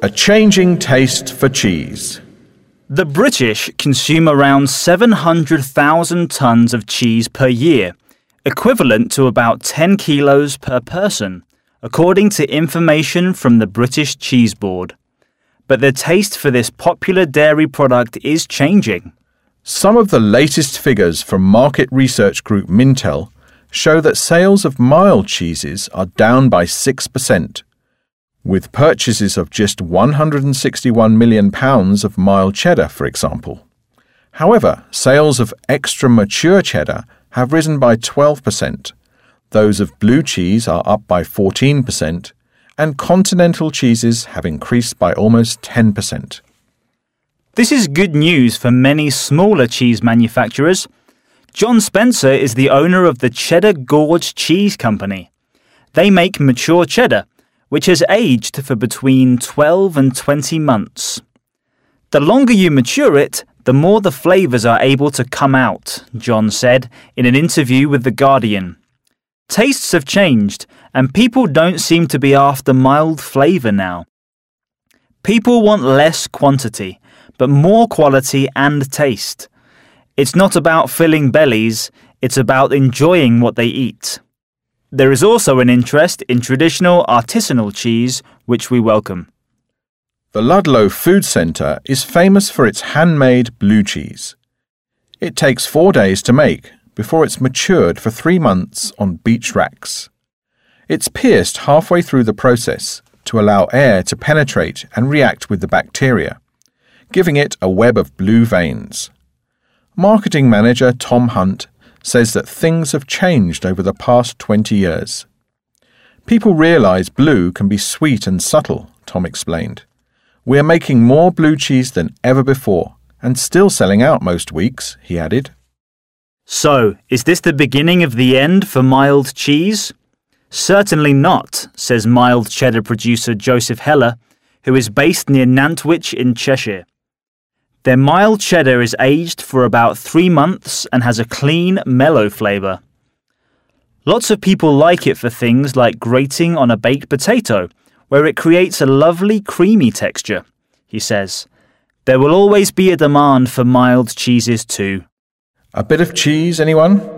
A changing taste for cheese. The British consume around 700,000 tonnes of cheese per year, equivalent to about 10 kilos per person, according to information from the British Cheese Board. But the taste for this popular dairy product is changing. Some of the latest figures from market research group Mintel show that sales of mild cheeses are down by 6%, with purchases of just £161 million of mild cheddar, for example. However, sales of extra mature cheddar have risen by 12%, those of blue cheese are up by 14%, and continental cheeses have increased by almost 10%. This is good news for many smaller cheese manufacturers. John Spencer is the owner of the Cheddar Gorge Cheese Company. They make mature cheddar, which has aged for between 12 and 20 months. The longer you mature it, the more the flavours are able to come out, John said in an interview with The Guardian. Tastes have changed, and people don't seem to be after mild flavour now. People want less quantity but more quality and taste. It's not about filling bellies, it's about enjoying what they eat. There is also an interest in traditional artisanal cheese, which we welcome. The Ludlow Food Centre is famous for its handmade blue cheese. It takes four days to make before it's matured for three months on beech racks. It's pierced halfway through the process to allow air to penetrate and react with the bacteria giving it a web of blue veins. Marketing manager Tom Hunt says that things have changed over the past 20 years. People realise blue can be sweet and subtle, Tom explained. We are making more blue cheese than ever before, and still selling out most weeks, he added. So, is this the beginning of the end for mild cheese? Certainly not, says mild cheddar producer Joseph Heler, who is based near Nantwich in Cheshire. Their mild cheddar is aged for about three months and has a clean, mellow flavour. Lots of people like it for things like grating on a baked potato, where it creates a lovely creamy texture, he says. There will always be a demand for mild cheeses too. A bit of cheese, anyone?